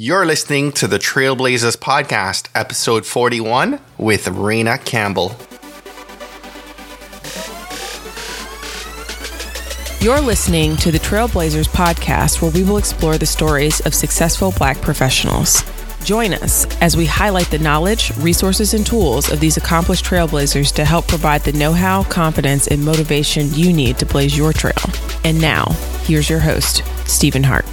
You're listening to the Trailblazers Podcast, episode 41, with Raina Campbell. You're listening to the Trailblazers Podcast, where we will explore the stories of successful black professionals. Join us as we highlight the knowledge, resources, and tools of these accomplished trailblazers to help provide the know how, confidence, and motivation you need to blaze your trail. And now, here's your host, Stephen Hart.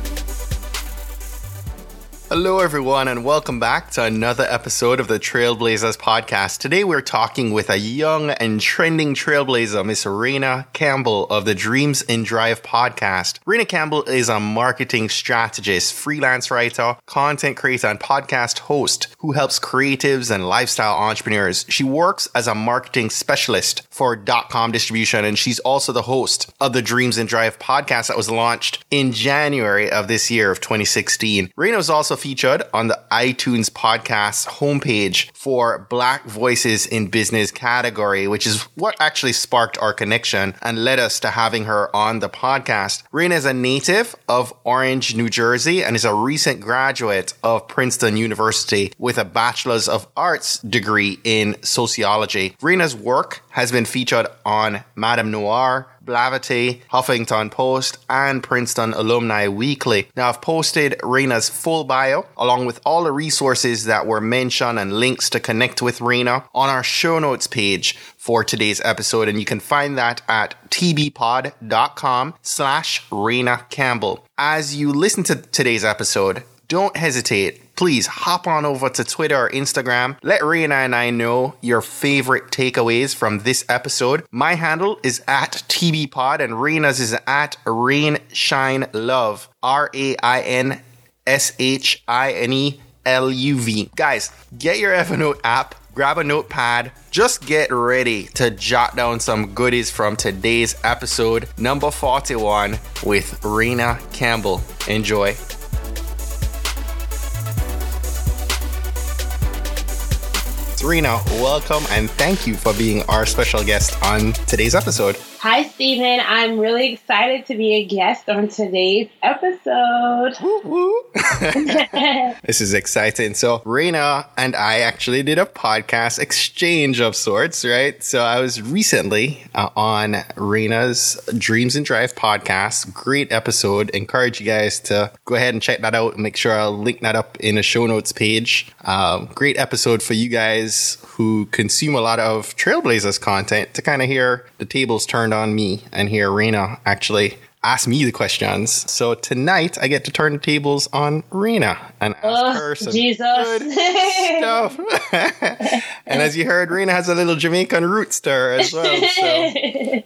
Hello, everyone, and welcome back to another episode of the Trailblazers podcast. Today, we're talking with a young and trending trailblazer, Miss Raina Campbell of the Dreams in Drive podcast. Raina Campbell is a marketing strategist, freelance writer, content creator, and podcast host who helps creatives and lifestyle entrepreneurs. She works as a marketing specialist for dot .com distribution, and she's also the host of the Dreams in Drive podcast that was launched in January of this year of 2016. Raina was also featured on the iTunes podcast homepage for Black Voices in Business category, which is what actually sparked our connection and led us to having her on the podcast. Raina is a native of Orange, New Jersey, and is a recent graduate of Princeton University with a Bachelor's of Arts degree in sociology. Raina's work has been featured on MadameNoire, Blavity, Huffington Post, and Princeton Alumni Weekly. Now, I've posted Raina's full bio along with all the resources that were mentioned and links to connect with Raina on our show notes page for today's episode, and you can find that at tbpod.com slash Raina Campbell. As you listen to today's episode, don't hesitate please hop on over to Twitter or Instagram. Let Raina and I know your favorite takeaways from this episode. My handle is at TBPod and Raina's is at Rain Shine Love. R A I N S H I N E L U V. Guys, get your Evernote app, grab a notepad, just get ready to jot down some goodies from today's episode, number 41, with Raina Campbell. Enjoy. Serena, welcome and thank you for being our special guest on today's episode. Hi, Stephen. I'm really excited to be a guest on today's episode. this is exciting. So, Raina and I actually did a podcast exchange of sorts, right? So, I was recently uh, on Raina's Dreams and Drive podcast. Great episode. Encourage you guys to go ahead and check that out. Make sure I'll link that up in the show notes page. Um, great episode for you guys who consume a lot of Trailblazers content to kind of hear the tables turned on me and here Raina actually ask me the questions. So tonight I get to turn the tables on Raina and ask oh, her some Jesus. good stuff. and as you heard, Raina has a little Jamaican roots to her as well. So,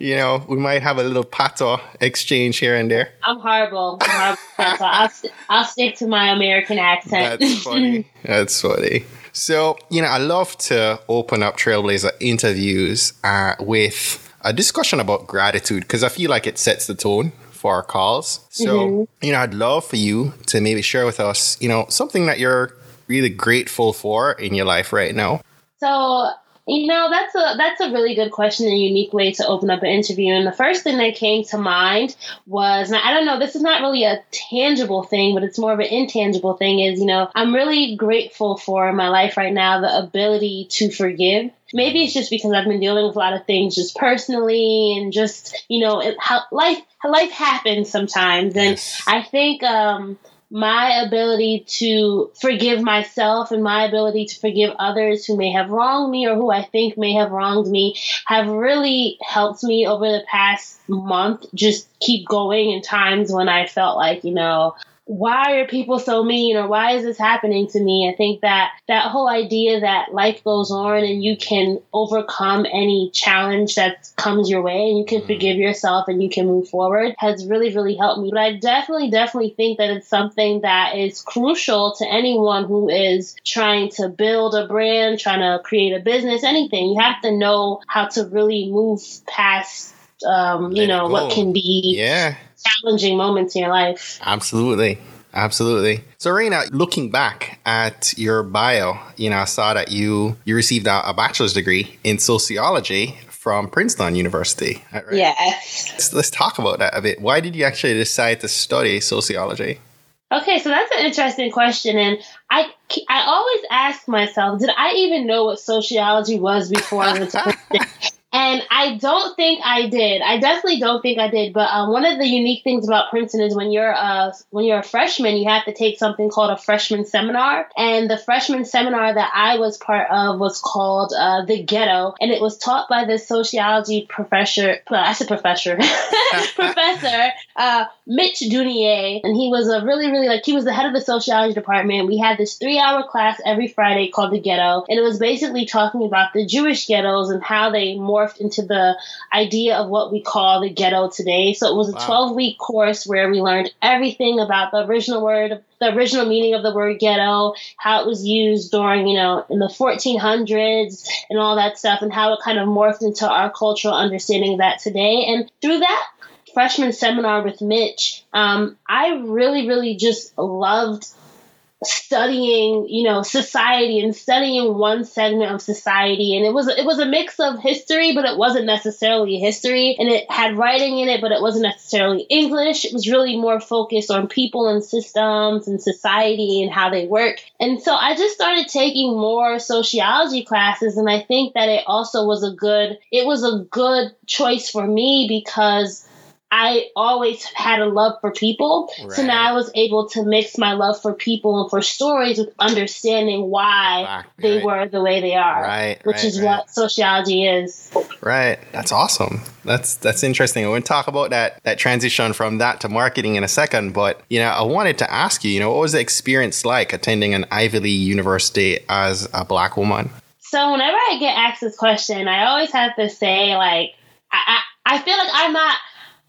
you know, we might have a little patois exchange here and there. I'm horrible. I'm horrible. I'll, st- I'll stick to my American accent. That's funny. That's funny. So, you know, I love to open up Trailblazer interviews uh, with a discussion about gratitude because I feel like it sets the tone for our calls. So, mm-hmm. you know, I'd love for you to maybe share with us, you know, something that you're really grateful for in your life right now. So, you know, that's a that's a really good question and unique way to open up an interview. And the first thing that came to mind was, I don't know, this is not really a tangible thing, but it's more of an intangible thing. Is you know, I'm really grateful for my life right now, the ability to forgive maybe it's just because I've been dealing with a lot of things just personally and just you know it, how life life happens sometimes and yes. I think um my ability to forgive myself and my ability to forgive others who may have wronged me or who I think may have wronged me have really helped me over the past month just keep going in times when I felt like, you know, why are people so mean or why is this happening to me? I think that that whole idea that life goes on and you can overcome any challenge that comes your way and you can mm-hmm. forgive yourself and you can move forward has really, really helped me. But I definitely, definitely think that it's something that is crucial to anyone who is trying to build a brand, trying to create a business, anything. You have to know how to really move past um, you know, what can be yeah challenging moments in your life. Absolutely. Absolutely. So, Raina, looking back at your bio, you know, I saw that you you received a, a bachelor's degree in sociology from Princeton University. Right? Yes. Let's, let's talk about that a bit. Why did you actually decide to study sociology? Okay, so that's an interesting question, and I I always ask myself, did I even know what sociology was before I went to And I don't think I did. I definitely don't think I did. But um, one of the unique things about Princeton is when you're a when you're a freshman, you have to take something called a freshman seminar. And the freshman seminar that I was part of was called uh, the Ghetto, and it was taught by this sociology professor. Well, I said professor, professor uh, Mitch Duneier, and he was a really really like he was the head of the sociology department. We had this three hour class every Friday called the Ghetto, and it was basically talking about the Jewish ghettos and how they more morphed into the idea of what we call the ghetto today. So it was a wow. 12 week course where we learned everything about the original word, the original meaning of the word ghetto, how it was used during, you know, in the 1400s and all that stuff, and how it kind of morphed into our cultural understanding of that today. And through that, freshman seminar with Mitch, um, I really, really just loved studying, you know, society and studying one segment of society. And it was it was a mix of history, but it wasn't necessarily history. And it had writing in it, but it wasn't necessarily English. It was really more focused on people and systems and society and how they work. And so I just started taking more sociology classes and I think that it also was a good it was a good choice for me because I always had a love for people. Right. So now I was able to mix my love for people and for stories with understanding why right. they were the way they are. Right. Which right, is what sociology is. Right. That's awesome. That's that's interesting. To talk about that that transition from that to marketing in a second, but you know, I wanted to ask you, you know, what was the experience like attending an Ivy League university as a black woman? So whenever I get asked this question, I always have to say like I, I, I feel like I'm not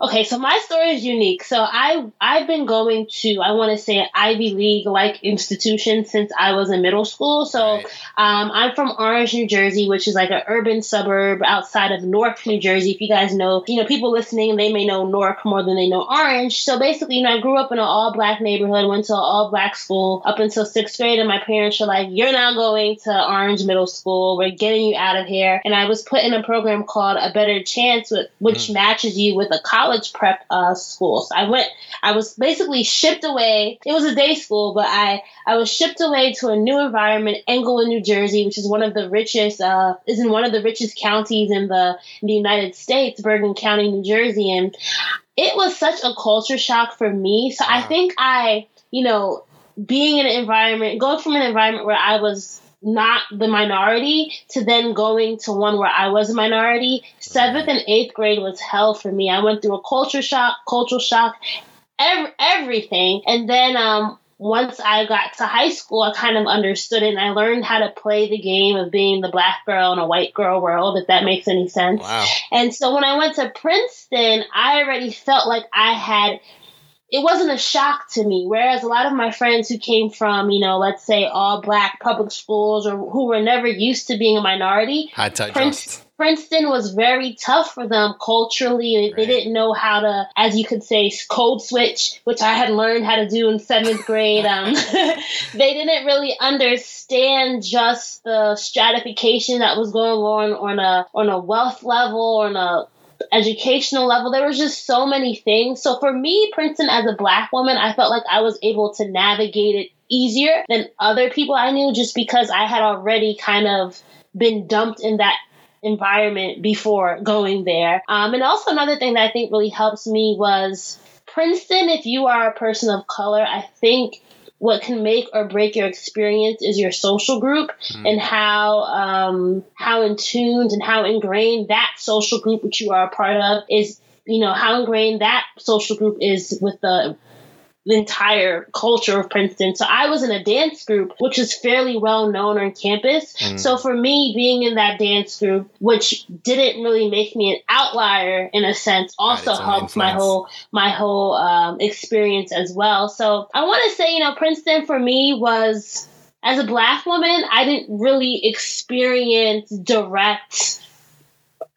Okay, so my story is unique. So I I've been going to I want to say Ivy League like institution since I was in middle school. So right. um, I'm from Orange, New Jersey, which is like an urban suburb outside of Newark, New Jersey. If you guys know, you know, people listening, they may know Newark more than they know Orange. So basically, you know, I grew up in an all black neighborhood, went to an all black school up until sixth grade, and my parents were like, "You're now going to Orange Middle School. We're getting you out of here." And I was put in a program called A Better Chance, with, which mm. matches you with a college college prep uh, school. So I went, I was basically shipped away. It was a day school, but I, I was shipped away to a new environment, Englewood, New Jersey, which is one of the richest, uh, is in one of the richest counties in the, in the United States, Bergen County, New Jersey. And it was such a culture shock for me. So I think I, you know, being in an environment, going from an environment where I was not the minority to then going to one where I was a minority. Seventh and eighth grade was hell for me. I went through a culture shock, cultural shock, every, everything. And then um, once I got to high school, I kind of understood it and I learned how to play the game of being the black girl in a white girl world, if that makes any sense. Wow. And so when I went to Princeton, I already felt like I had it wasn't a shock to me. Whereas a lot of my friends who came from, you know, let's say all black public schools or who were never used to being a minority, Prince, Princeton was very tough for them culturally. Right. They didn't know how to, as you could say, code switch, which I had learned how to do in seventh grade. Um, they didn't really understand just the stratification that was going on on a on a wealth level, or on a educational level. There was just so many things. So for me, Princeton as a black woman, I felt like I was able to navigate it easier than other people I knew just because I had already kind of been dumped in that environment before going there. Um, and also another thing that I think really helps me was Princeton, if you are a person of color, I think what can make or break your experience is your social group mm. and how um, how in tuned and how ingrained that social group which you are a part of is you know how ingrained that social group is with the the entire culture of Princeton. So I was in a dance group, which is fairly well known on campus. Mm. So for me, being in that dance group, which didn't really make me an outlier in a sense, also right, helped my whole my whole um, experience as well. So I want to say, you know, Princeton for me was as a black woman, I didn't really experience direct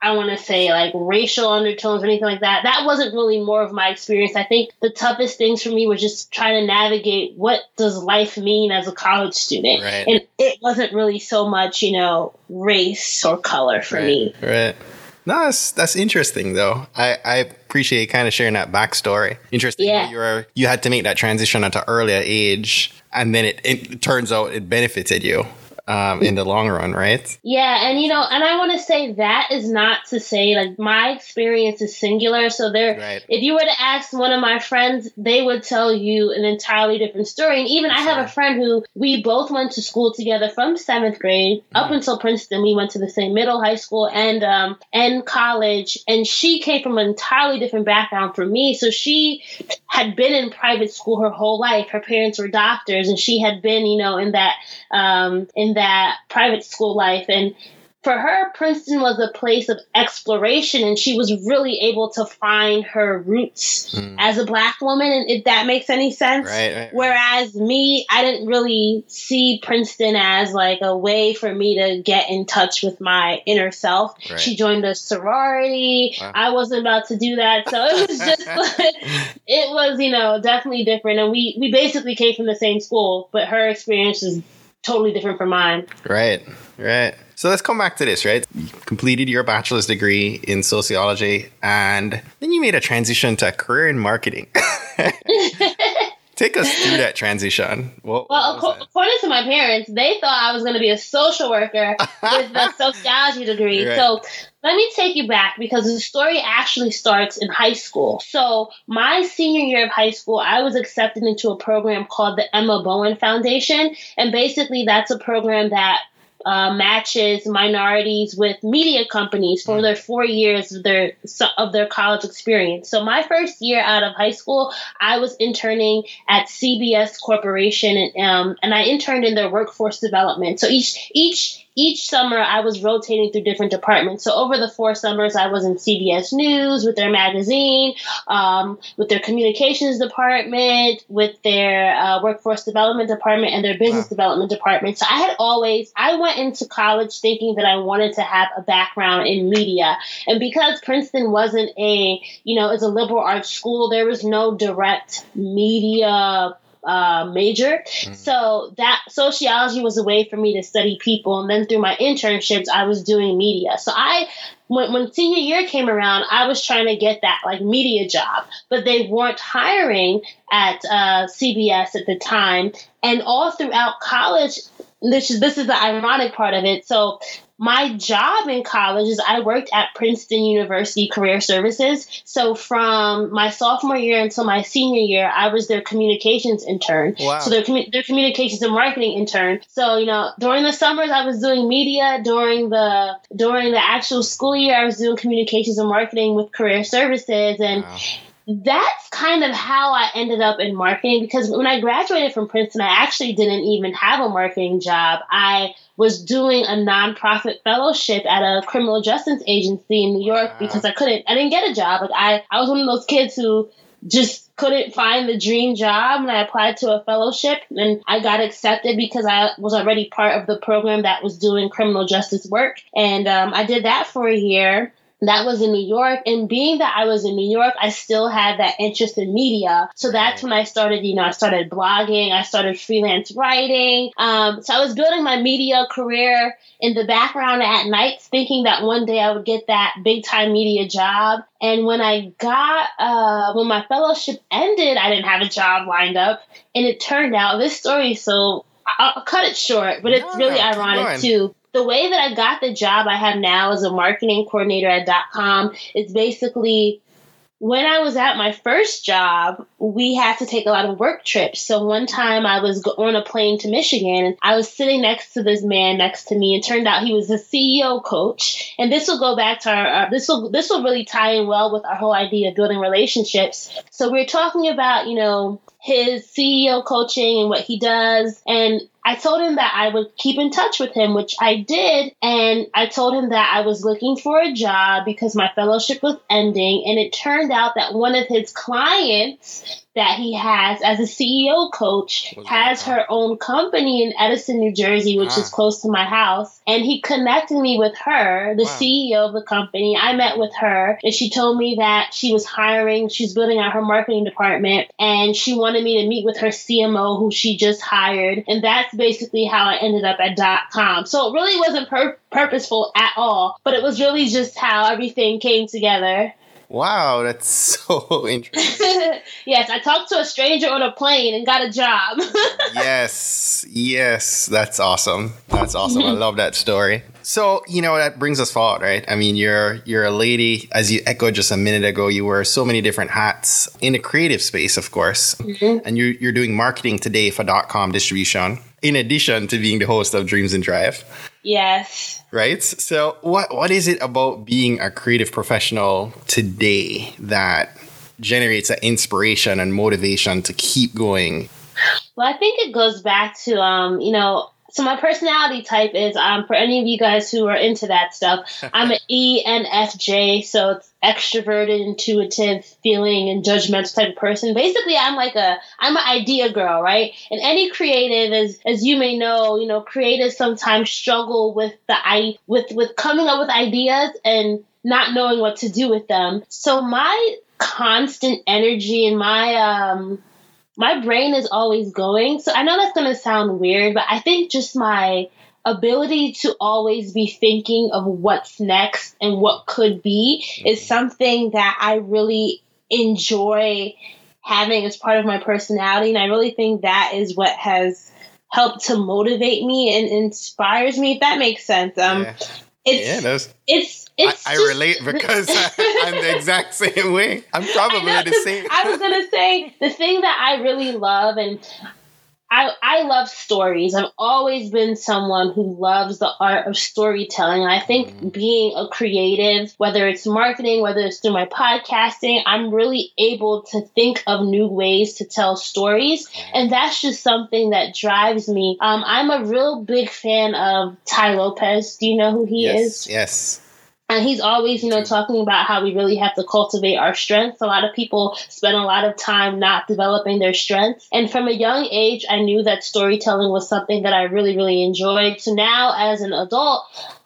I want to say like racial undertones or anything like that. That wasn't really more of my experience. I think the toughest things for me was just trying to navigate what does life mean as a college student. Right. And it wasn't really so much, you know, race or color for right. me. Right. No, that's that's interesting though. I, I appreciate kind of sharing that backstory. Interesting. Yeah. You were you had to make that transition at an earlier age, and then it, it turns out it benefited you um, in the long run, right? Yeah, and you know, and I want to say that is not to say like my experience is singular. So there, Right. if you were to ask one of my friends, they would tell you an entirely different story. And even I have a friend who we both went to school together from seventh grade up until Princeton. We went to the same middle, high school, and um and college. And she came from an entirely different background from me. So she had been in private school her whole life. Her parents were doctors, and she had been, you know, in that um, in that private school life. And for her, Princeton was a place of exploration, and she was really able to find her roots hmm. as a black woman. And if that makes any sense, Right, right, right. Whereas me, I didn't really see Princeton as like a way for me to get in touch with my inner self. Right. She joined a sorority. Wow. I wasn't about to do that, so it was just like it was, you know, definitely different. And we we basically came from the same school, but her experience is totally different from mine. Right, right. So let's come back to this, right? You completed your bachelor's degree in sociology, and then you made a transition to a career in marketing. Take us through that transition. What, Well, what according to my parents, they thought I was going to be a social worker with a sociology degree. Right. So let me take you back because the story actually starts in high school. So my senior year of high school, I was accepted into a program called the Emma Bowen Foundation, and basically that's a program that uh, matches minorities with media companies for their four years of their of their college experience. So my first year out of high school, I was interning at CBS Corporation, and um, and I interned in their workforce development. So each each each summer I was rotating through different departments. So over the four summers, I was in CBS News with their magazine, um, with their communications department, with their uh, workforce development department, and their business Wow. development department. So I had always I went into college thinking that I wanted to have a background in media, and because Princeton wasn't a you know it's a liberal arts school, there was no direct media uh, major. So that sociology was a way for me to study people, and then through my internships, I was doing media. So I, when, when senior year came around, I was trying to get that like media job, but they weren't hiring at uh, CBS at the time, and all throughout college. This is this is the ironic part of it. So my job in college is I worked at Princeton University Career Services. So from my sophomore year until my senior year, I was their communications intern. Wow. So their their communications and marketing intern. So you know, during the summers I was doing media. During the during the actual school year, I was doing communications and marketing with Career Services, and Wow. That's kind of how I ended up in marketing because when I graduated from Princeton, I actually didn't even have a marketing job. I was doing a nonprofit fellowship at a criminal justice agency in New York Wow. because I couldn't, I didn't get a job. Like I, I was one of those kids who just couldn't find the dream job and I applied to a fellowship and I got accepted because I was already part of the program that was doing criminal justice work. And um, I did that for a year. That was in New York. And being that I was in New York, I still had that interest in media. So that's when I started, you know, I started blogging, I started freelance writing. Um, so I was building my media career in the background at night, thinking that one day I would get that big time media job. And when I got, uh, when my fellowship ended, I didn't have a job lined up. And it turned out this story, so I'll cut it short, but it's No, really ironic too the way that I got the job I have now as a marketing coordinator at .com is basically when I was at my first job, we had to take a lot of work trips. So one time I was on a plane to Michigan and I was sitting next to this man next to me and turned out he was a CEO coach. And this will go back to our, this will this will really tie in well with our whole idea of building relationships. So we we're talking about, you know, his CEO coaching and what he does. And I told him that I would keep in touch with him, which I did. And I told him that I was looking for a job because my fellowship was ending. And it turned out that one of his clients that he has as a CEO coach has her own company in Edison, New Jersey, which ah. is close to my house. And he connected me with her, the wow. CEO of the company. I met with her and she told me that she was hiring, she's building out her marketing department and she wanted me to meet with her CMO who she just hired. And that's basically how I ended up at dot com. So it really wasn't pur- purposeful at all, but it was really just how everything came together. Wow, that's so interesting. yes, I talked to a stranger on a plane and got a job. yes, yes, that's awesome. That's awesome. I love that story. So, you know, that brings us forward, right? I mean, you're you're a lady, as you echoed just a minute ago, you wear so many different hats in the creative space, of course. Mm-hmm. And you're you're doing marketing today for dot com distribution, in addition to being the host of Dreams and Drive. Yes right? So what what is it about being a creative professional today that generates that inspiration and motivation to keep going? Well, I think it goes back to um, you know, so my personality type is um for any of you guys who are into that stuff, I'm an ENFJ, so it's extroverted, intuitive, feeling, and judgmental type of person. Basically, I'm like a I'm an idea girl, right? And any creative, as as you may know, you know, creatives sometimes struggle with the i with with coming up with ideas and not knowing what to do with them. So my constant energy and my um my brain is always going. So I know that's going to sound weird, but I think just my ability to always be thinking of what's next and what could be is mm-hmm. something that I really enjoy having as part of my personality. And I really think that is what has helped to motivate me and inspires me, if that makes sense. Um, yeah. It's, yeah, that's, it's I, I relate because I, am the exact same way. I'm probably know, the same. I was gonna say the thing that I really love, and I, I love stories. I've always been someone who loves the art of storytelling. I think mm-hmm. being a creative, whether it's marketing, whether it's through my podcasting, I'm really able to think of new ways to tell stories. And that's just something that drives me. Um, I'm a real big fan of Tai Lopez. Do you know who he yes, is? Yes. And he's always, you know, talking about how we really have to cultivate our strengths. A lot of people spend a lot of time not developing their strengths. And from a young age, I knew that storytelling was something that I really, really enjoyed. So now, as an adult,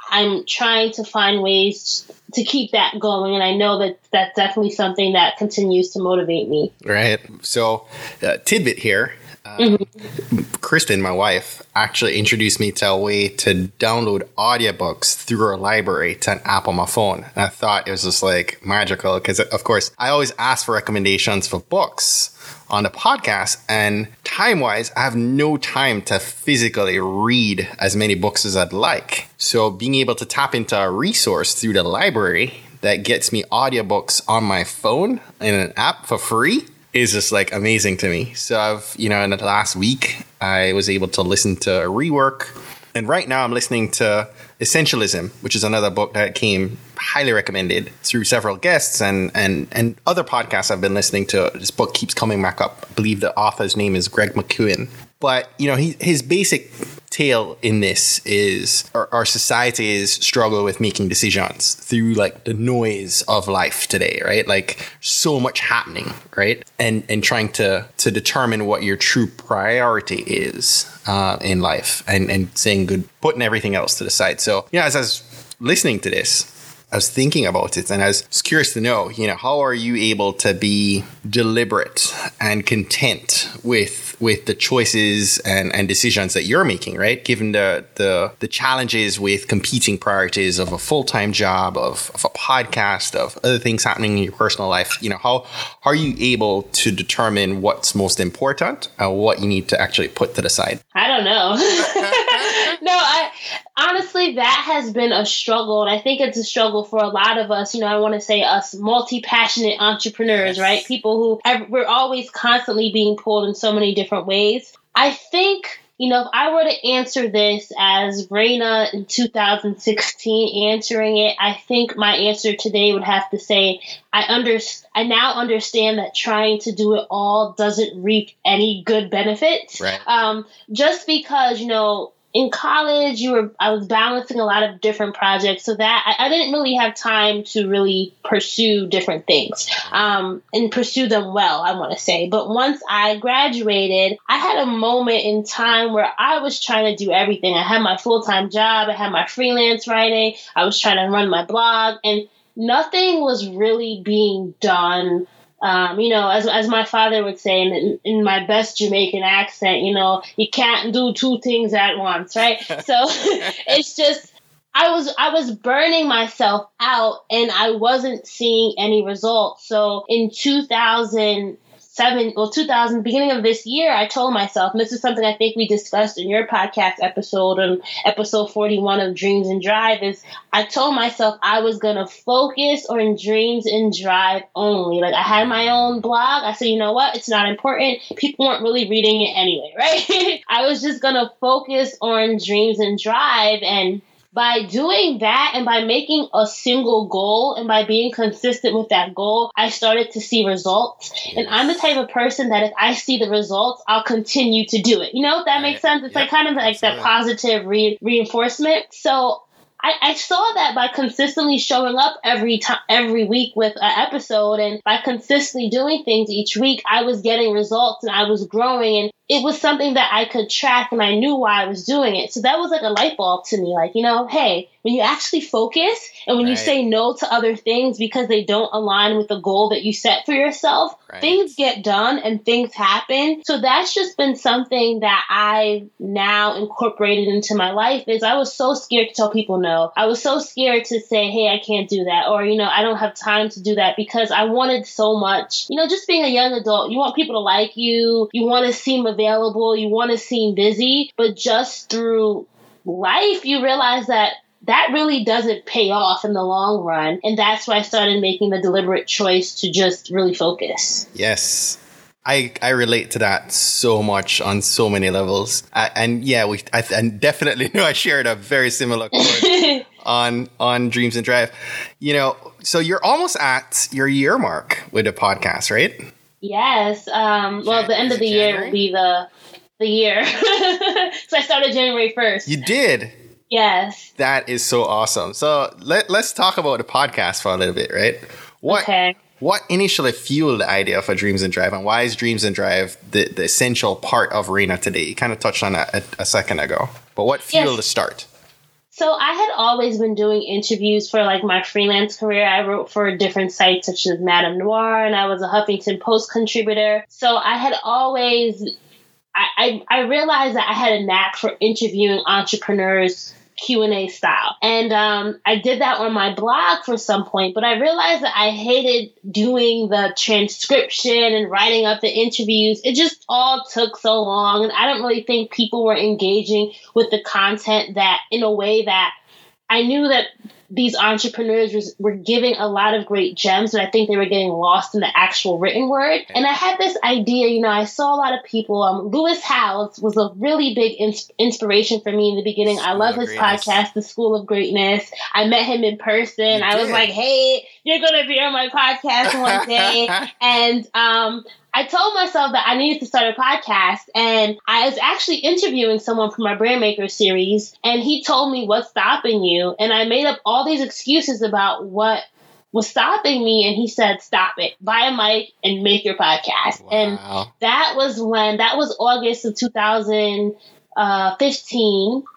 I'm trying to find ways to keep that going. And I know that that's definitely something that continues to motivate me. Right. So, uh, tidbit here mm-hmm. Kristen, my wife, actually introduced me to a way to download audiobooks through her library to an app on my phone. And I thought it was just like magical because, of course, I always ask for recommendations for books on the podcast. And time wise, I have no time to physically read as many books as I'd like. So being able to tap into a resource through the library that gets me audiobooks on my phone in an app for free is just like amazing to me. So I've, you know, in the last week, I was able to listen to a rework. And right now I'm listening to Essentialism, which is another book that came highly recommended through several guests and, and, and other podcasts I've been listening to. This book keeps coming back up. I believe the author's name is Greg McKeown. But, you know, he, his basic tale in this is our, our society's struggle with making decisions through like the noise of life today, right? Like so much happening, right? And and trying to to determine what your true priority is uh, in life, and and saying good, putting everything else to the side. So yeah, as I was listening to this, I was thinking about it and I was curious to know, you know, how are you able to be deliberate and content with with the choices and, and decisions that you're making, right? Given the, the, the challenges with competing priorities of a full time job, of, of a podcast, of other things happening in your personal life, you know, how, how are you able to determine what's most important and what you need to actually put to the side? I don't know. no, I honestly that has been a struggle, and I think it's a struggle for a lot of us. You know, I want to say us multi passionate entrepreneurs, yes. right? People who we're always constantly being pulled in so many different ways. I think you know, if I were to answer this as Raina in 2016 answering it, I think my answer today would have to say I under I now understand that trying to do it all doesn't reap any good benefits. Right. Um, just because you know in college, you were I was balancing a lot of different projects, so that I, I didn't really have time to really pursue different things um, and pursue them well. I want to say, but once I graduated, I had a moment in time where I was trying to do everything. I had my full time job, I had my freelance writing, I was trying to run my blog, and nothing was really being done um, you know, as, as my father would say in, in my best Jamaican accent, you know, you can't do two things at once, right? so it's just, I was I was burning myself out and I wasn't seeing any results. So in 2000 seven, well, 2000, beginning of this year, I told myself, and this is something I think we discussed in your podcast episode on episode 41 of Dreams and Drive, is I told myself I was going to focus on Dreams and Drive only. Like I had my own blog. I said, you know what? It's not important. People weren't really reading it anyway, right? I was just going to focus on Dreams and Drive and by doing that and by making a single goal and by being consistent with that goal, I started to see results. Yes. And I'm the type of person that if I see the results, I'll continue to do it. You know, if that right. makes sense. It's yep. like kind of like Absolutely. that positive re- reinforcement. So I, I, saw that by consistently showing up every time, every week with an episode, and by consistently doing things each week, I was getting results and I was growing. And it was something that I could track and I knew why I was doing it. So that was like a light bulb to me. Like, you know, hey, when you actually focus and when right. you say no to other things because they don't align with the goal that you set for yourself, right. things get done and things happen. So that's just been something that I now incorporated into my life is I was so scared to tell people no. I was so scared to say, hey, I can't do that. Or, you know, I don't have time to do that because I wanted so much, you know, just being a young adult, you want people to like you. You want to seem available. You want to seem busy, but just through life, you realize that that really doesn't pay off in the long run. And that's why I started making the deliberate choice to just really focus. Yes. I, I relate to that so much on so many levels. I, and yeah, we I, I, definitely know I shared a very similar on on Dreams and Drive. You know, so you're almost at your year mark with the podcast, right? Yes. Um, well, the end of the year will be the the year. so I started January first. You did. Yes. That is so awesome. So let let's talk about the podcast for a little bit, right? What okay. what initially fueled the idea for Dreams and Drive, and why is Dreams and Drive the, the essential part of Raina today? You kind of touched on that a, a second ago, but what fueled yes. the start? So I had always been doing interviews for like my freelance career. I wrote for different sites such as MadameNoire, and I was a Huffington Post contributor. So I had always, I, I, I realized that I had a knack for interviewing entrepreneurs Q&A style. And um, I did that on my blog for some point, but I realized that I hated doing the transcription and writing up the interviews. It just all took so long. And I don't really think people were engaging with the content that in a way that I knew that these entrepreneurs was, were giving a lot of great gems, but I think they were getting lost in the actual written word. And I had this idea, you know, I saw a lot of people. Um, Lewis Howes was a really big ins- inspiration for me in the beginning. School I love his greatness. podcast, The School of Greatness. I met him in person. I was like, hey, you're going to be on my podcast one day. and um, I told myself that I needed to start a podcast, and I was actually interviewing someone from my Brand Maker series, and he told me what's stopping you, and I made up all these excuses about what was stopping me and he said stop it. Buy a mic and make your podcast. Wow. and that was when that was august of 2015 uh,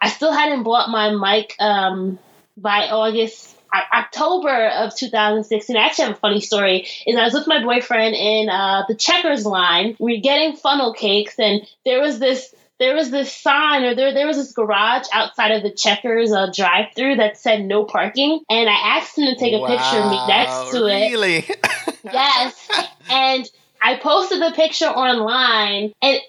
i still hadn't bought my mic um, by august October of 2016, I actually have a funny story. Is I was with my boyfriend in uh, the Checkers line. We are getting funnel cakes, and there was this there was this sign or there there was this garage outside of the Checkers uh, drive-through that said no parking, and I asked him to take a wow, picture of me next to it. Really? yes, and I posted the picture online, and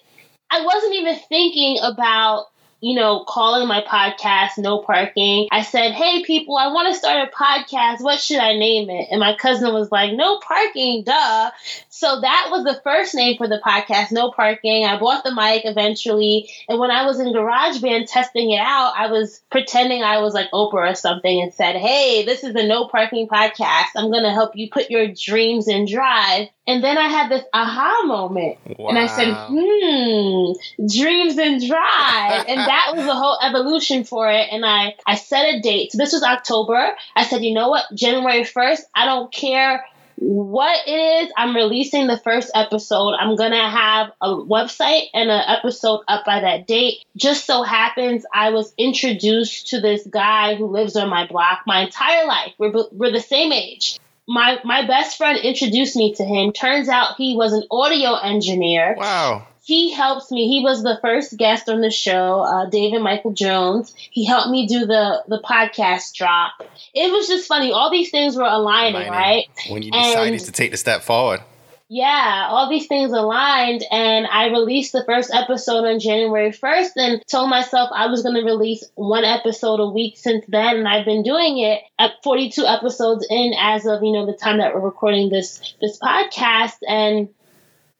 I wasn't even thinking about you know, calling my podcast No Parking. I said, Hey people, I want to start a podcast. What should I name it? And my cousin was like, No Parking, duh. So that was the first name for the podcast, No Parking. I bought the mic eventually. And when I was in GarageBand testing it out, I was pretending I was like Oprah or something and said, Hey, this is the No Parking podcast. I'm going to help you put your dreams in drive. And then I had this aha moment. Wow. And I said, hmm, dreams and drive. And that was the whole evolution for it. And I, I set a date. So this was October. I said, you know what? January 1st, I don't care what it is, I'm releasing the first episode. I'm gonna have a website and an episode up by that date. Just so happens I was introduced to this guy who lives on my block my entire life. We're, we're the same age. My my best friend introduced me to him. Turns out he was an audio engineer. Wow he helps me. He was the first guest on the show, uh, David Michael Jones. He helped me do the the podcast drop. It was just funny. All these things were aligning, aligning. right? When you decided to take the step forward. Yeah, all these things aligned, and I released the first episode on January 1st and told myself I was going to release one episode a week since then, and I've been doing it at 42 episodes in as of, you know, the time that we're recording this this podcast, and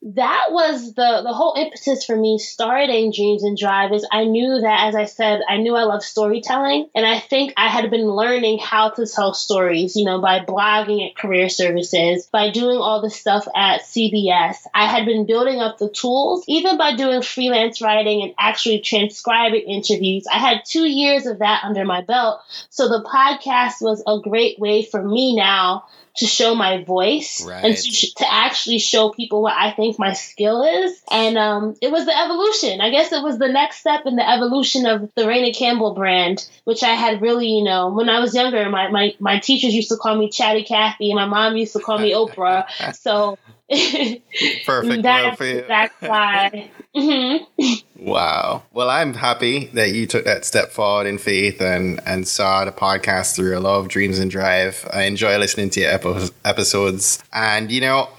that was the the whole impetus for me starting Dreams and Drive is I knew that as I said I knew I love storytelling. And I think I had been learning how to tell stories you know by blogging at career services by doing all the stuff at CBS I had been building up the tools even by doing freelance writing and actually transcribing interviews. I had 2 years of that under my belt. So the podcast was a great way for me now to show my voice right. and to, to, actually show people what I think my skill is. And um, it was the evolution. I guess it was the next step in the evolution of the Raina Campbell brand, which I had really, you know, when I was younger, my, my, my teachers used to call me Chatty Cathy and my mom used to call me Oprah. So Perfect. That's, that's why. Mm-hmm. Wow. Well, I'm happy that you took that step forward in faith and, and saw the podcast through a love, dreams, and drive. I enjoy listening to your episodes. And, you know,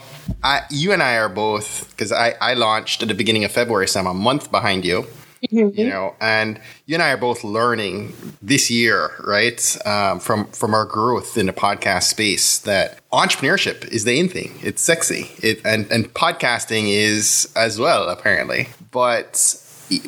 I, you and I are both, because I, I launched at the beginning of February, so I'm a month behind you. Mm-hmm. You know, and you and I are both learning this year, right, um, from from our growth in the podcast space that entrepreneurship is the in thing. It's sexy, it, and and podcasting is as well, apparently. But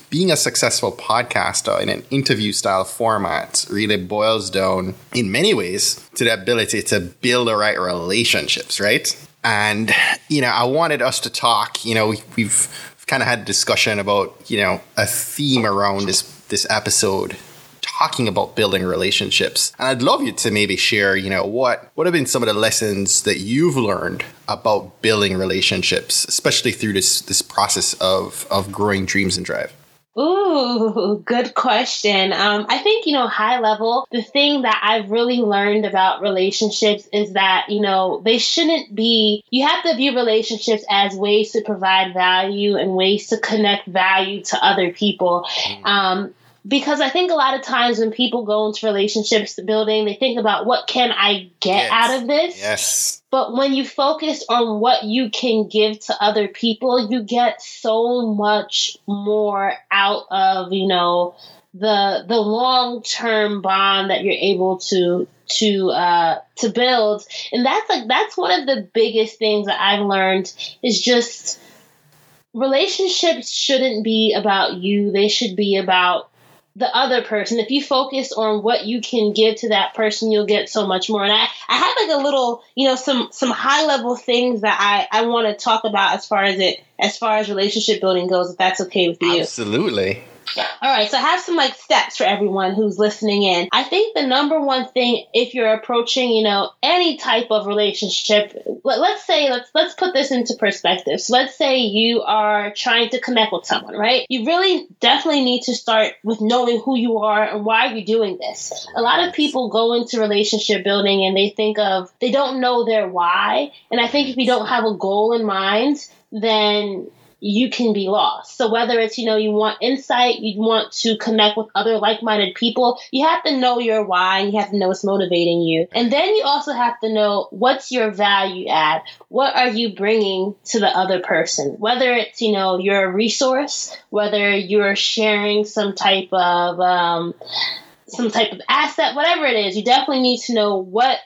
being a successful podcaster in an interview style format really boils down in many ways to the ability to build the right relationships, right? And, you know, I wanted us to talk, you know, we've kind of had a discussion about you know a theme around this this episode talking about building relationships. And i'd love you to maybe share you know what what have been some of the lessons that you've learned about building relationships especially through this this process of of growing dreams and drive Ooh, good question. Um, I think, you know, high level, the thing that I've really learned about relationships is that, you know, they shouldn't be, you have to view relationships as ways to provide value and ways to connect value to other people. Mm. Um, because I think a lot of times when people go into relationships building, they think about what can I get yes. out of this? Yes. But when you focus on what you can give to other people, you get so much more out of, you know, the the long term bond that you're able to to uh to build. And that's like that's one of the biggest things that I've learned is just relationships shouldn't be about you. They should be about the other person. If you focus on what you can give to that person, you'll get so much more. And I, I have like a little, you know, some some high level things that I, I want to talk about as far as it as far as relationship building goes, if that's okay with you. Absolutely. All right, so I have some like steps for everyone who's listening in. I think the number one thing if you're approaching, you know, any type of relationship, let, us say let's let's put this into perspective. So let's say you are trying to connect with someone, right? You really definitely need to start with knowing who you are and why you're doing this. A lot of people go into relationship building and they think of they don't know their why, and I think if you don't have a goal in mind, then you can be lost. So whether it's, you know, you want insight, you want to connect with other like-minded people, you have to know your why and you have to know what's motivating you. And then you also have to know what's your value add. What are you bringing to the other person? Whether it's, you know, you're a resource, whether you're sharing some type of, um, some type of asset, whatever it is, you definitely need to know what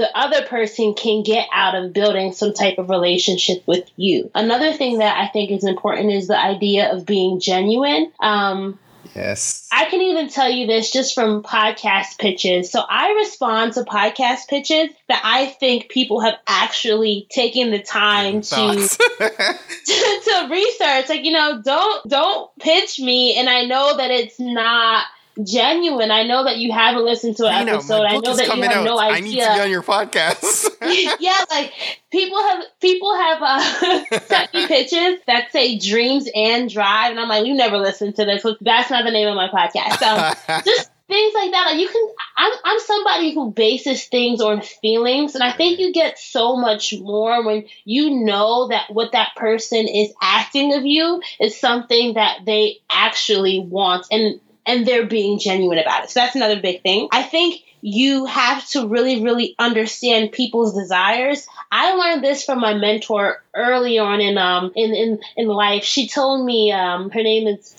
the other person can get out of building some type of relationship with you. Another thing that I think is important is the idea of being genuine. Um, Yes. I can even tell you this just from podcast pitches. So I respond to podcast pitches that I think people have actually taken the time to, to to research. Like, you know, don't don't pitch me and I know that it's not genuine. I know that you haven't listened to an episode. I know that you have out. no idea. I need to be on your podcast. yeah, like people have people have uh, sent me pitches that say dreams and drive, and I'm like, you never listened to this. That's not the name of my podcast. So just things like that. Like you can, I'm, I'm somebody who bases things on feelings, and I think you get so much more when you know that what that person is asking of you is something that they actually want, and and they're being genuine about it. So that's another big thing. I think you have to really, really understand people's desires. I learned this from my mentor early on in um in in, in life. She told me um her name is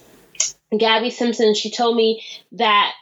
Gabby Simpson. She told me that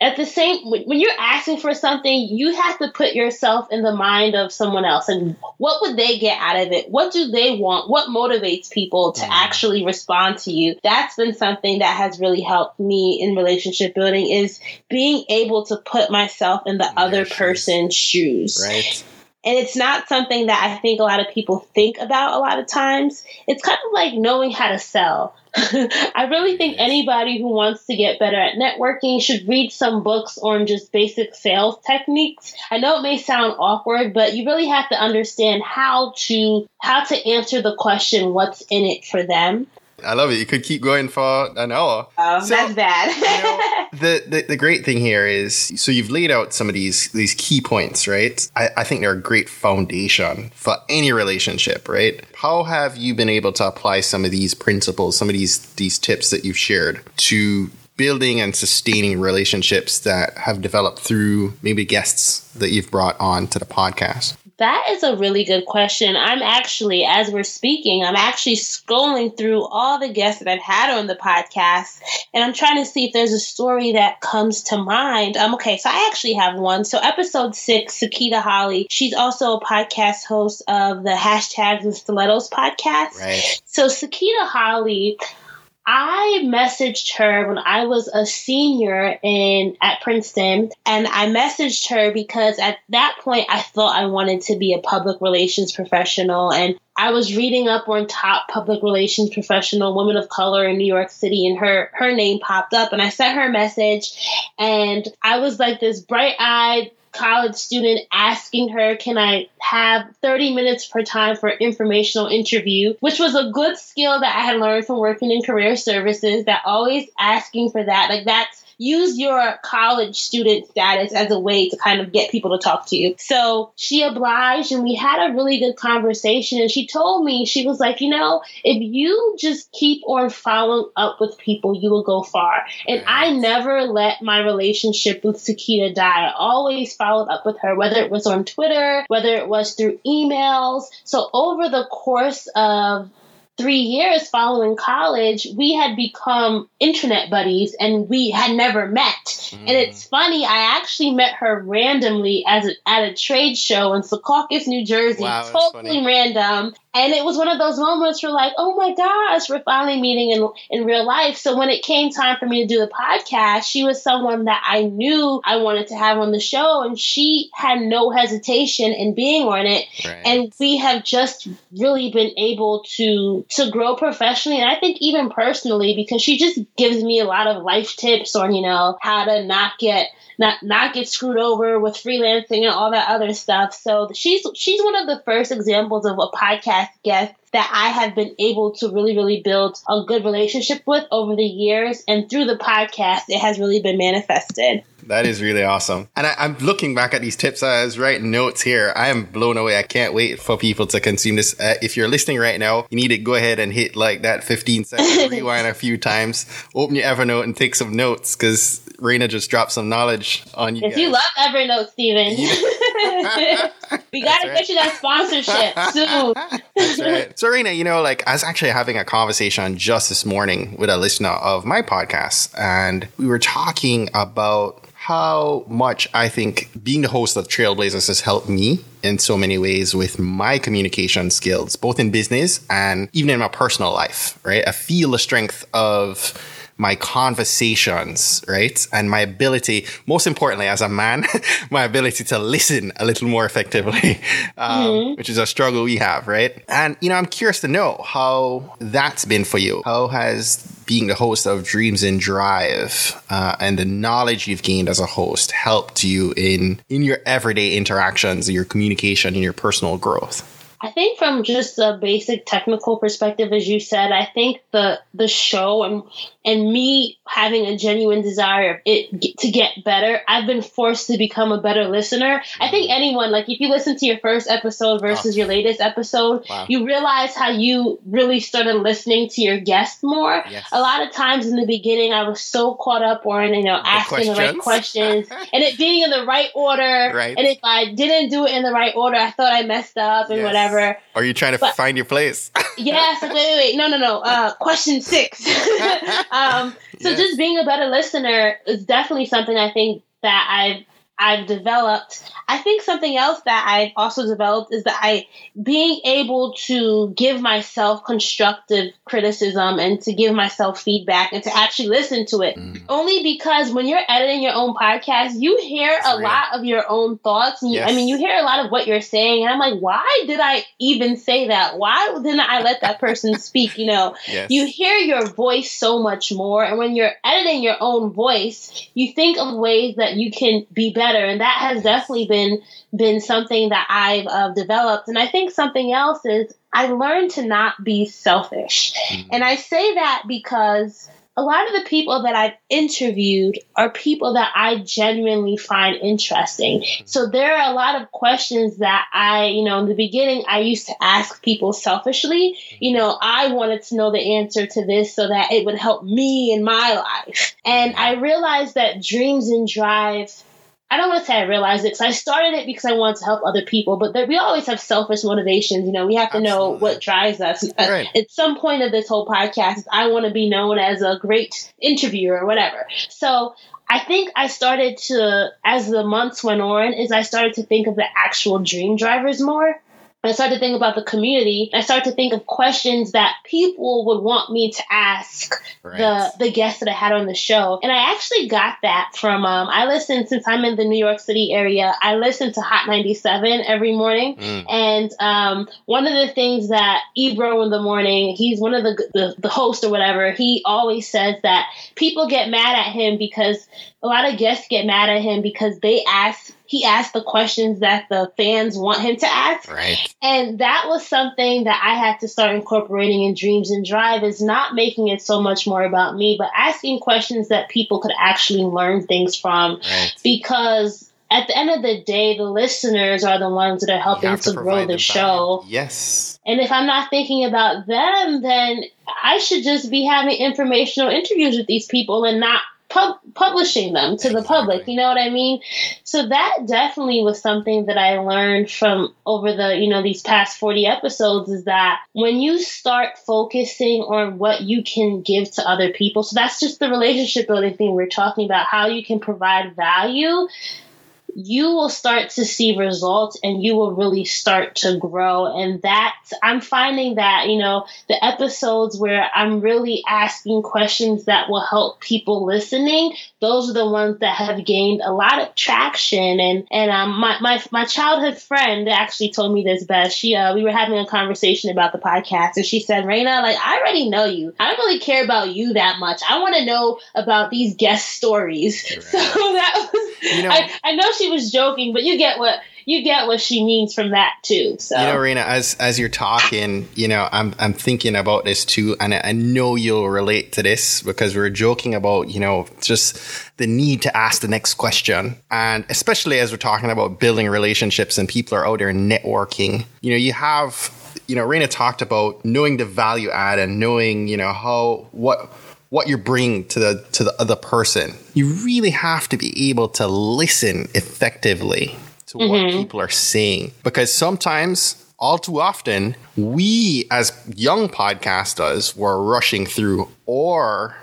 at the same when you're asking for something you have to put yourself in the mind of someone else. And what would they get out of it? What do they want? What motivates people to mm. actually respond to you? That's been something that has really helped me in relationship building is being able to put myself in the other person's shoes. Right and it's not something that I think a lot of people think about a lot of times. It's kind of like knowing how to sell. I really think anybody who wants to get better at networking should read some books on just basic sales techniques. I know it may sound awkward, but you really have to understand how to how to answer the question what's in it for them. I love it. You could keep going for an hour. Oh, so, that's bad. you know, the, the, the great thing here is so you've laid out some of these these key points, right? I, I think they're a great foundation for any relationship, right? How have you been able to apply some of these principles, some of these these tips that you've shared to building and sustaining relationships that have developed through maybe guests that you've brought on to the podcast? That is a really good question. I'm actually, as we're speaking, I'm actually scrolling through all the guests that I've had on the podcast, and I'm trying to see if there's a story that comes to mind. Um, okay, so I actually have one. So episode six, Sakita Holly, she's also a podcast host of the Hashtags and Stilettos podcast. Right. So Sakita Holly I messaged her when I was a senior in at Princeton, and I messaged her because at that point I thought I wanted to be a public relations professional, and I was reading up on top public relations professional women of color in New York City, and her her name popped up, and I sent her a message, and I was like this bright eyed college student asking her, Can I have 30 minutes per time for informational interview? Which was a good skill that I had learned from working in career services, that always asking for that. Like, that's use your college student status as a way to kind of get people to talk to you. So she obliged and we had a really good conversation. And she told me, she was like, you know, if you just keep on following up with people, you will go far. And I never let my relationship with Sakita die. I always followed up with her, whether it was on Twitter, whether it was through emails. So over the course of three years following college, we had become internet buddies and we had never met. Mm. And it's funny, I actually met her randomly as a, at a trade show in Secaucus, New Jersey. Wow, totally random. And it was one of those moments where like, oh my gosh, we're finally meeting in in real life. So when it came time for me to do the podcast, she was someone that I knew I wanted to have on the show and she had no hesitation in being on it. Right. And we have just really been able to to grow professionally and I think even personally because she just gives me a lot of life tips on, you know, how to not get not not get screwed over with freelancing and all that other stuff. So she's she's one of the first examples of a podcast guest that I have been able to really, really build a good relationship with over the years. And through the podcast, it has really been manifested. That is really awesome. And I, am looking back at these tips. I was writing notes here. I am blown away. I can't wait for people to consume this. Uh, if you're listening right now, you need to go ahead and hit like that 15 second rewind a few times. Open your Evernote and take some notes because Raina just dropped some knowledge on you. If guys. you love Evernote, Steven, we got to right. get you that sponsorship soon. That's right. So, Raina, you know, like I was actually having a conversation just this morning with a listener of my podcast, and we were talking about how much I think being the host of Trailblazers has helped me in so many ways with my communication skills, both in business and even in my personal life, right? I feel the strength of my conversations, right? And my ability, most importantly, as a man, my ability to listen a little more effectively, um, mm-hmm. which is a struggle we have, right? And, you know, I'm curious to know how that's been for you. How has being the host of Dreams and Drive uh, and the knowledge you've gained as a host helped you in, in your everyday interactions, your communication, and your personal growth? I think from just a basic technical perspective, as you said, I think the the show and and me having a genuine desire of it to get better, I've been forced to become a better listener. I think mm-hmm. anyone, like if you listen to your first episode versus oh. your latest episode, wow. you realize how you really started listening to your guest more. Yes. A lot of times in the beginning, I was so caught up on you know the asking questions. the right questions and it being in the right order. Right. And if I didn't do it in the right order, I thought I messed up and yes. whatever. Are you trying to but, find your place? yes. Wait, wait, wait. No, no, no. Uh, question six. um, so yes. just being a better listener is definitely something I think that I've I've developed. I think something else that I've also developed is that I being able to give myself constructive criticism and to give myself feedback and to actually listen to it. Mm. Only because when you're editing your own podcast, you hear That's a real. lot of your own thoughts. And you, yes. I mean, you hear a lot of what you're saying, and I'm like, why did I even say that? Why didn't I let that person speak? You know, yes. you hear your voice so much more, and when you're editing your own voice, you think of ways that you can be better better, and that has definitely been been something that I've uh, developed. And I think something else is I learned to not be selfish, mm-hmm. and I say that because a lot of the people that I've interviewed are people that I genuinely find interesting. Mm-hmm. So there are a lot of questions that I, you know, in the beginning, I used to ask people selfishly. Mm-hmm. You know, I wanted to know the answer to this so that it would help me in my life. And I realized that Dreams and Drive I don't want to say I realized it because I started it because I wanted to help other people, but there, we always have selfish motivations. You know, we have to Absolutely. know what drives us. Right. At some point of this whole podcast, I want to be known as a great interviewer or whatever. So I think I started to, as the months went on, is I started to think of the actual dream drivers more. I started to think about the community. I started to think of questions that people would want me to ask right. the the guests that I had on the show. And I actually got that from um, I listen since I'm in the New York City area. I listen to Hot 97 every morning. Mm. And um, one of the things that Ebro in the morning, he's one of the, the the hosts or whatever. He always says that people get mad at him because a lot of guests get mad at him because they ask he asked the questions that the fans want him to ask. Right. And that was something that I had to start incorporating in Dreams and Drive is not making it so much more about me, but asking questions that people could actually learn things from. Right. Because at the end of the day, the listeners are the ones that are helping to, to grow the show. Yes. And if I'm not thinking about them, then I should just be having informational interviews with these people and not pub- publishing them to the public. You know what I mean? So that definitely was something that I learned from over the, you know, these past 40 episodes is that when you start focusing on what you can give to other people, so that's just the relationship building thing we're talking about, how you can provide value you will start to see results and you will really start to grow. And that I'm finding that, you know, the episodes where I'm really asking questions that will help people listening, those are the ones that have gained a lot of traction. And, and, um, my, my, my childhood friend actually told me this best. She, uh, we were having a conversation about the podcast and she said, Raina, like, I already know you. I don't really care about you that much. I want to know about these guest stories. Right. So that was, you know, I, I know she was joking, but you get what you get what she means from that too. So you know, Raina, as as you're talking, you know, I'm I'm thinking about this too, and I know you'll relate to this because we are joking about you know just the need to ask the next question, and especially as we're talking about building relationships and people are out there networking. You know, you have you know, Raina talked about knowing the value add and knowing, you know, how what what you're bringing to the to the other person. You really have to be able to listen effectively to mm-hmm. what people are saying because sometimes all too often we as young podcasters were rushing through or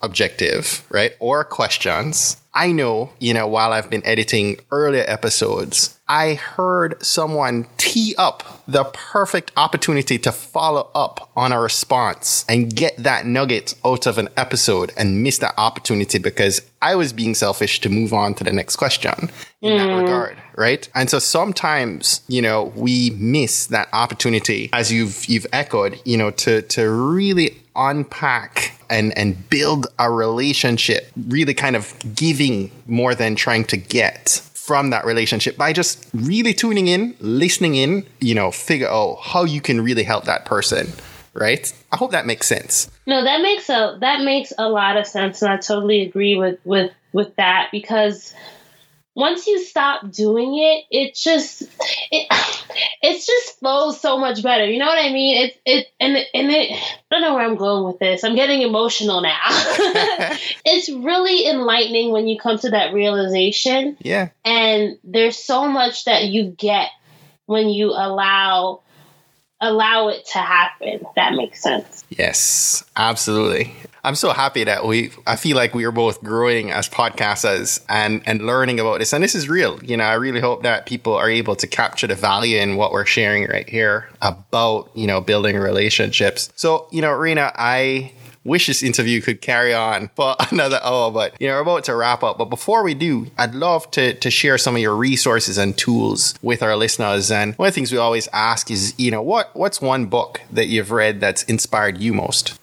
objective, right? Or questions. I know, you know, while I've been editing earlier episodes, I heard someone tee up the perfect opportunity to follow up on a response and get that nugget out of an episode and miss that opportunity because I was being selfish to move on to the next question in mm. that regard, right? And so sometimes, you know, we miss that opportunity as you've you've echoed, you know, to to really unpack and and build a relationship, really kind of giving more than trying to get from that relationship by just really tuning in, listening in, you know, figure out how you can really help that person. Right? I hope that makes sense. No, that makes a that makes a lot of sense and I totally agree with with with that because once you stop doing it, it just it it just flows so much better. You know what I mean? It's it and and it. I don't know where I'm going with this. I'm getting emotional now. it's really enlightening when you come to that realization. Yeah. And there's so much that you get when you allow allow it to happen. that makes sense. Yes, absolutely. I'm so happy that we, I feel like we are both growing as podcasters and, and learning about this. And this is real. You know, I really hope that people are able to capture the value in what we're sharing right here about, you know, building relationships. So, you know, Raina, I wish this interview could carry on for another hour, but you know, we're about to wrap up. But before we do, I'd love to, to share some of your resources and tools with our listeners. And one of the things we always ask is, you know, what what's one book that you've read that's inspired you most?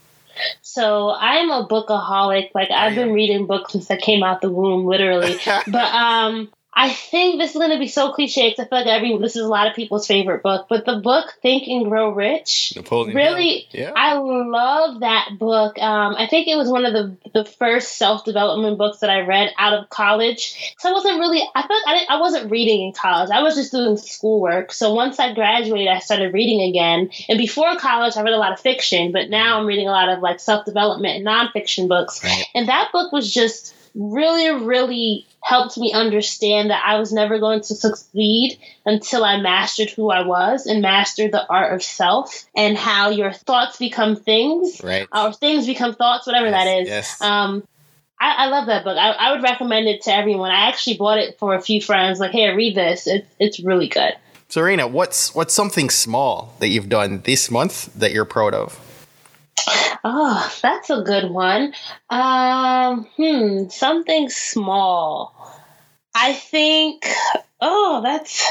So I'm a bookaholic. Like I've been reading books since I came out the womb, literally. but um, I think this is going to be so cliche because I feel like every this is a lot of people's favorite book. But the book Think and Grow Rich, Napoleon really, yeah. I love that book. Um, I think it was one of the the first self development books that I read out of college. So I wasn't really, I felt I, I wasn't reading in college. I was just doing schoolwork. So once I graduated, I started reading again. And before college, I read a lot of fiction, but now I'm reading a lot of like self development and nonfiction books. Right. And that book was just really, really helped me understand that I was never going to succeed until I mastered who I was and mastered the art of self and how your thoughts become things, right? Or things become thoughts, whatever yes, that is. Yes. Um, I, I, love that book. I, I, would recommend it to everyone. I actually bought it for a few friends. Like, hey, read this. It's it's really good. Serena, what's what's something small that you've done this month that you're proud of? Oh, that's a good one. Um, hmm, something small. I think. Oh, that's.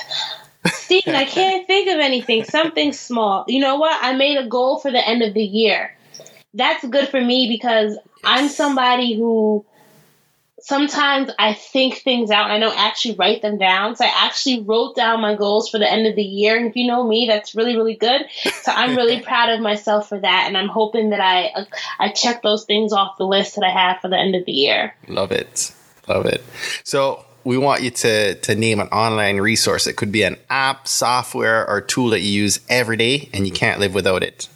Stephen, I can't think of anything. Something small. You know what? I made a goal for the end of the year. That's good for me because I'm somebody who sometimes I think things out and I don't actually write them down. So I actually wrote down my goals for the end of the year. And if you know me, that's really, really good. So I'm really proud of myself for that. And I'm hoping that I, I check those things off the list that I have for the end of the year. Love it. Love it. So we want you to, to name an online resource. It could be an app, software, or tool that you use every day and you can't live without it.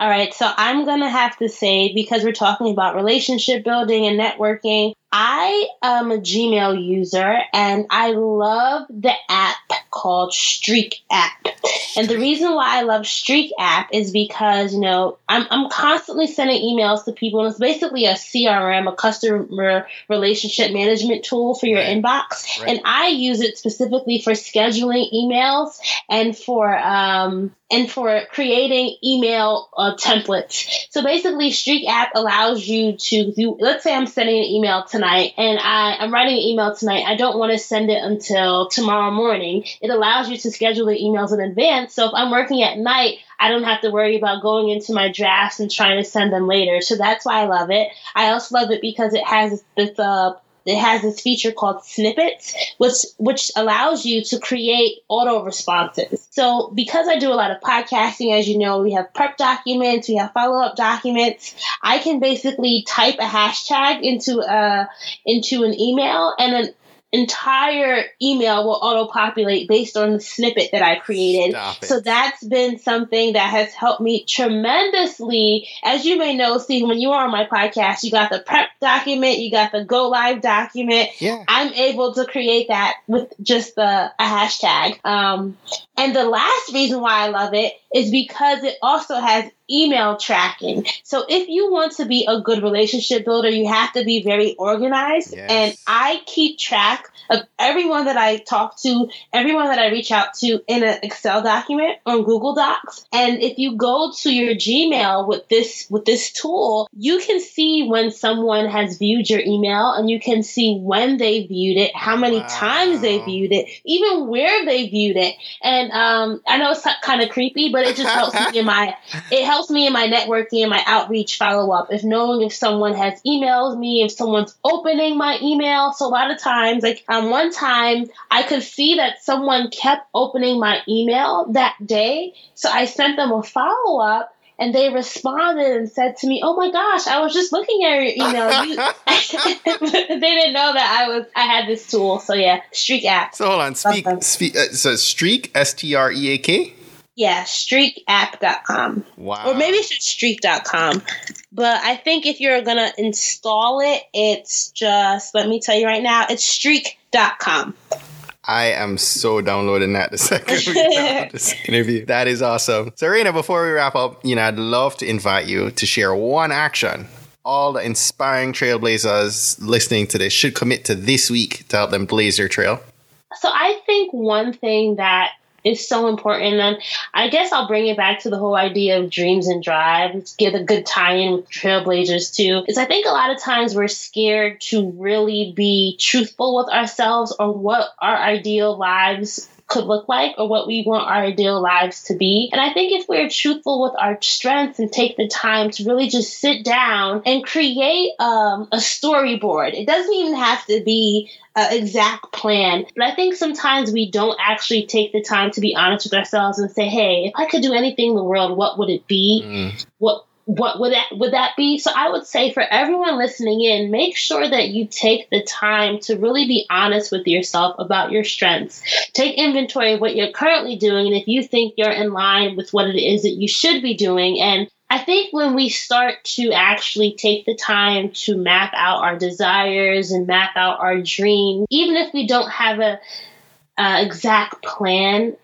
All right, so I'm going to have to say, because we're talking about relationship building and networking, I am a Gmail user and I love the app called Streak app. And the reason why I love Streak app is because, you know, I'm, I'm constantly sending emails to people and it's basically a CRM, a customer relationship management tool for your right. inbox. Right. And I use it specifically for scheduling emails and for, um, and for creating email uh, templates. So basically, Streak app allows you to do, let's say I'm sending an email tonight and I, I'm writing an email tonight. I don't want to send it until tomorrow morning. It allows you to schedule the emails in advance. So if I'm working at night, I don't have to worry about going into my drafts and trying to send them later. So that's why I love it. I also love it because it has this uh, it has this feature called snippets, which which allows you to create auto responses. So because I do a lot of podcasting, as you know, we have prep documents, we have follow up documents. I can basically type a hashtag into a into an email, and then entire email will auto populate based on the snippet that I created. So that's been something that has helped me tremendously. As you may know, Steve, when you are on my podcast, you got the prep document, you got the go live document. Yeah. I'm able to create that with just the, a hashtag. Um, and the last reason why I love it is because it also has email tracking. So if you want to be a good relationship builder, you have to be very organized. Yes. And I keep track of everyone that I talk to, everyone that I reach out to in an Excel document on Google Docs. And if you go to your Gmail with this with this tool, you can see when someone has viewed your email and you can see when they viewed it, how many Wow. times they viewed it, even where they viewed it. And um, I know it's kind of creepy, but it just helps me in my it helps me in my networking and my outreach follow up. If knowing if someone has emailed me, if someone's opening my email. So a lot of times, like um, one time, I could see that someone kept opening my email that day, so I sent them a follow up. And they responded and said to me, "Oh my gosh, I was just looking at your email. You, they didn't know that I was I had this tool. So yeah, Streak app. So hold on. Speak. Speak. Uh, so Streak. S T R E A K. Yeah, streakapp.com. Wow. Or maybe it's just streak.com. But I think if you're going to install it, it's just, let me tell you right now, it's streak.com. I am so downloading that the second we get out of this interview. That is awesome. Serena, before we wrap up, you know, I'd love to invite you to share one action all the inspiring trailblazers listening to this should commit to this week to help them blaze their trail. So I think one thing that is so important, and I guess I'll bring it back to the whole idea of dreams and drives, get a good tie-in with trailblazers too, is I think a lot of times we're scared to really be truthful with ourselves or what our ideal lives could look like or what we want our ideal lives to be. And I think if we're truthful with our strengths and take the time to really just sit down and create um, a storyboard, it doesn't even have to be an exact plan. But I think sometimes we don't actually take the time to be honest with ourselves and say, hey, if I could do anything in the world, what would it be? Mm. What what would that would that be? So I would say for everyone listening in, make sure that you take the time to really be honest with yourself about your strengths. Take inventory of what you're currently doing and if you think you're in line with what it is that you should be doing and I think when we start to actually take the time to map out our desires and map out our dreams, even if we don't have a uh, exact plan,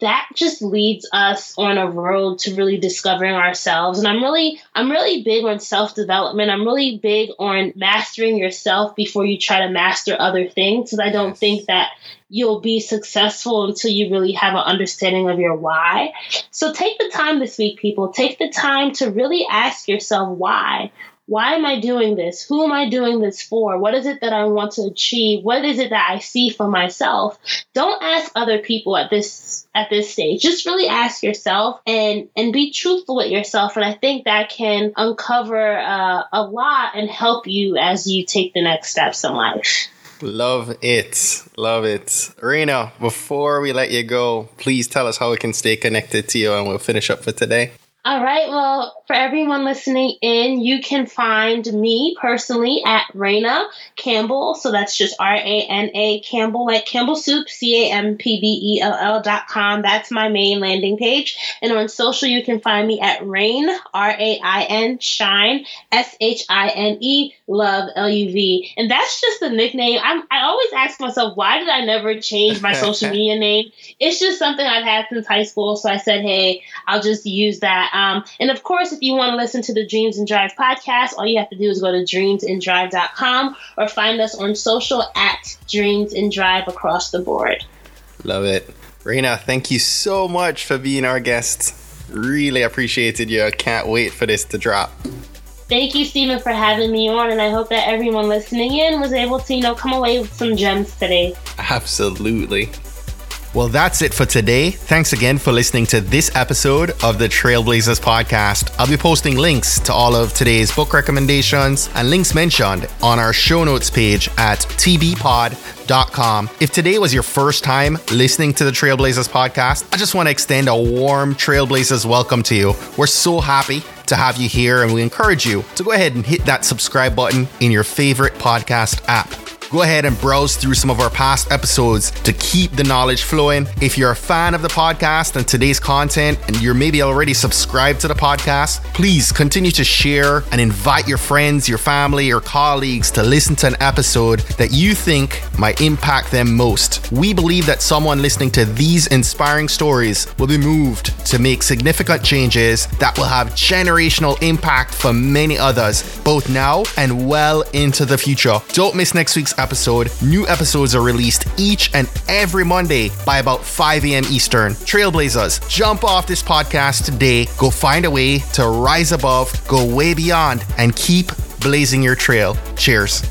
that just leads us on a road to really discovering ourselves. And i'm really i'm really big on self-development. I'm really big on mastering yourself before you try to master other things because i don't think that you'll be successful until you really have an understanding of your why. So take the time this week people. Take the time to really ask yourself why why am I doing this? Who am I doing this for? What is it that I want to achieve? What is it that I see for myself? Don't ask other people at this at this stage. Just really ask yourself and and be truthful with yourself. And I think that can uncover uh, a lot and help you as you take the next steps in life. Love it. Love it. Raina, before we let you go, please tell us how we can stay connected to you and we'll finish up for today. All right. Well, for everyone listening in, you can find me personally at Raina Campbell. So that's just R A N A Campbell, like Campbell Soup, C A M P B E L L dot com. That's my main landing page. And on social, you can find me at Rain, R A I N, Shine, S H I N E, Love, L U V. And that's just a nickname. I'm, I always ask myself, why did I never change my social media name? It's just something I've had since high school. So I said, hey, I'll just use that. Um, and of course, if you want to listen to the Dreams and Drive podcast, all you have to do is go to dreamsanddrive.com or find us on social at Dreams and Drive across the board. Love it. Raina, thank you so much for being our guest. Really appreciated you. I can't wait for this to drop. Thank you, Stephen, for having me on, and I hope that everyone listening in was able to, you know, come away with some gems today. Absolutely. Well, that's it for today. Thanks again for listening to this episode of the Trailblazers podcast. I'll be posting links to all of today's book recommendations and links mentioned on our show notes page at tbpod.com. If today was your first time listening to the Trailblazers podcast, I just want to extend a warm Trailblazers welcome to you. We're so happy to have you here, and we encourage you to go ahead and hit that subscribe button in your favorite podcast app. Go ahead and browse through some of our past episodes to keep the knowledge flowing. If you're a fan of the podcast and today's content, and you're maybe already subscribed to the podcast, please continue to share and invite your friends, your family, or colleagues to listen to an episode that you think might impact them most. We believe that someone listening to these inspiring stories will be moved to make significant changes that will have generational impact for many others, both now and well into the future. Don't miss next week's episode. New episodes are released each and every Monday by about 5 a.m. Eastern. Trailblazers, jump off this podcast today. Go find a way to rise above, go way beyond, and keep blazing your trail. Cheers.